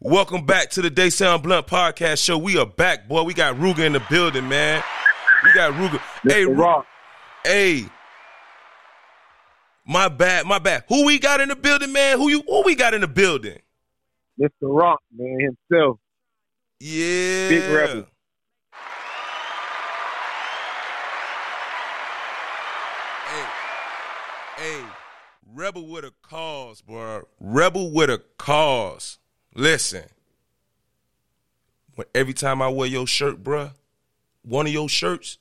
Welcome back to the They Say I'm Blunt Podcast Show. We are back, boy. We got Ruga in the building, man. We got Ruga. Hey, Rock. hey. My bad, my bad. Who we got in the building, man? Who you? Who we got in the building? Mr. Rock, man, himself. Yeah, Big Rebel. Hey, hey, rebel with a cause, bro. Rebel with a cause. Listen, when every time I wear your shirt, bruh, one of your shirts,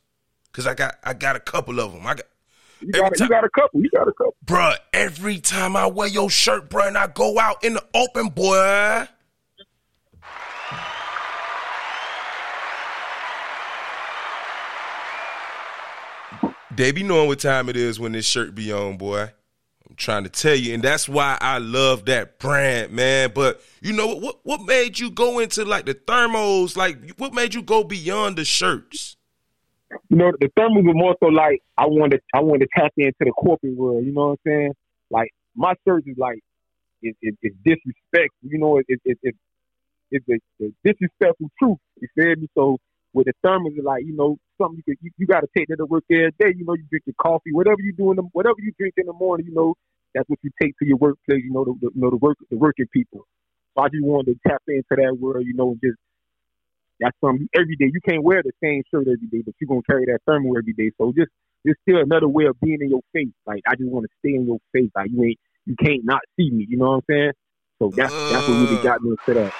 cause I got I got a couple of them. I got, You got, time- you got a couple. You got a couple. bruh. Every time I wear your shirt, bruh, and I go out in the open, boy. They be knowing what time it is when this shirt be on, boy. Trying to tell you, and that's why I love that brand, man. But you know what? What, made you go into like the thermos? Like, what made you go beyond the shirts? You know, the thermos were more so like I wanted I wanted to tap into the corporate world, you know what I'm saying? Like my shirt is like it, it, it's disrespectful, you know, it, it, it, it, it's a, a disrespectful truth. You feel me? So with the thermos it's like, you know, something you could you, you gotta take that to work every day, you know, you drink your coffee, whatever you do in the whatever you drink in the morning, you know, that's what you take to your workplace, you know, the, the you know, the work the working people. So I just wanted to tap into that world, you know, just that's something every day. You can't wear the same shirt every day, but you're gonna carry that thermal every day. So just it's still another way of being in your face. Like I just want to stay in your face. Like you ain't you can't not see me. You know what I'm saying? So that's that's what really got me into that.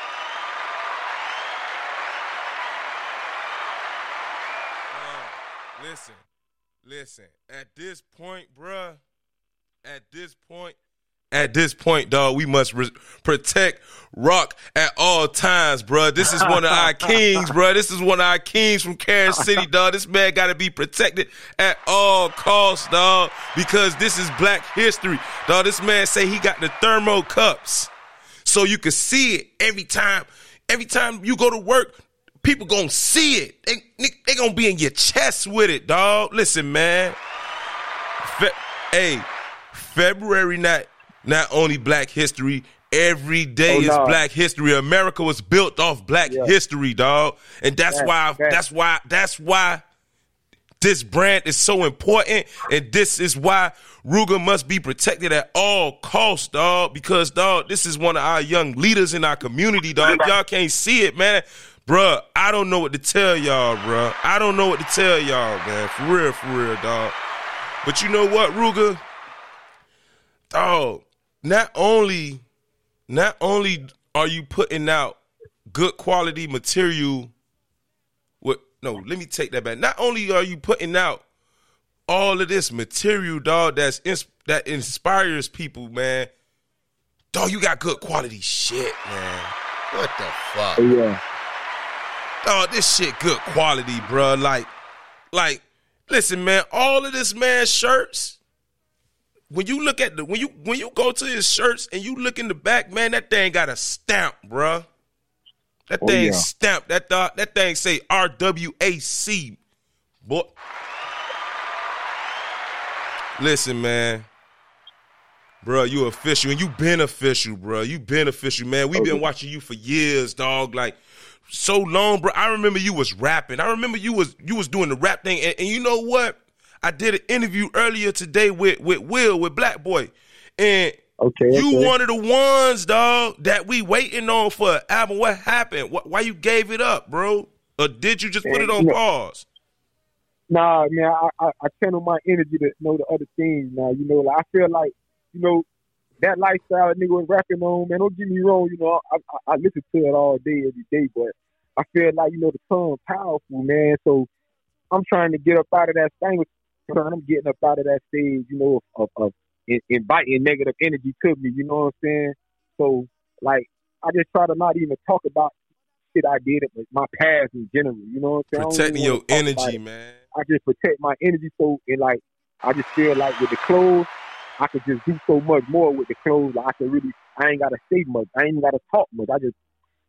Uh, listen, listen. At this point, bruh, at this point, at this point, dog, we must re- protect Rock at all times, bruh. This is one of our kings, bruh. This is one of our kings from Kansas City, dog. This man got to be protected at all costs, dog, because this is Black History, dog. This man say he got the thermo cups, so you can see it every time. Every time you go to work, people gonna see it. They, they, they gonna be in your chest with it, dog. Listen, man. Fe- hey, February not not only Black History. Every day Oh, is no. Black History. America was built off Black Yeah. History, dog, and that's why. facts. That's why. That's why this brand is so important, and this is why Ruga must be protected at all costs, dog. Because, dog, this is one of our young leaders in our community, dog. If y'all can't see it, man, bruh, I don't know what to tell y'all, bruh. I don't know what to tell y'all, man. For real, for real, dog. But you know what, Ruga? Dog, not only, not only are you putting out good quality material what no, let me take that back. Not only are you putting out all of this material, dog, that's ins- that inspires people, man. Dog, you got good quality shit, man. What the fuck? So, yeah. Dog, this shit good quality, bruh. Like, like, listen, man, all of this man shirts. When you look at the when you when you go to his shirts and you look in the back, man, that thing got a stamp, bruh. That Oh, thing yeah. stamped. That th- that thing say RWAC. Boy. Listen, man. Bruh, you official and you been official, bruh. You been official, man. We've been watching you for years, dog. Like so long, bro. I remember you was rapping. I remember you was you was doing the rap thing. And, and you know what? I did an interview earlier today with with Will with Black Boy, and Okay. you okay. one of the ones, dog, that we waiting on for an album. What happened? What, why you gave it up, bro? Or did you just put it on pause? Nah, man, I, I, I channel my energy to know the other things now. You know, like, I feel like, you know, that lifestyle nigga was rapping on, man, don't get me wrong, you know, I, I, I listen to it all day, every day, but I feel like, you know, the song powerful, man. So I'm trying to get up out of that thing. I'm getting up out of that stage, you know, of, of, of in- inviting negative energy to me, you know what I'm saying? So, like, I just try to not even talk about shit I did, but my past in general, you know what I'm saying? Protecting your wanna talk about energy, man. I just protect my energy so and like I just feel like with the clothes, I could just do so much more with the clothes. Like I can really I ain't gotta say much. I ain't gotta talk much. I just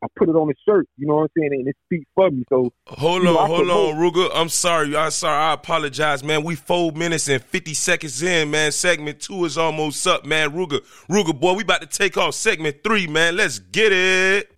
I put it on his shirt, you know what I'm saying, and it speaks for me. So Hold You know, on, hold on, promote- Ruga. I'm sorry. I'm sorry. I apologize, man. We four minutes and 50 seconds in, man. Segment two is almost up, man. Ruga, Ruga, boy, we about to take off segment three, man. Let's get it.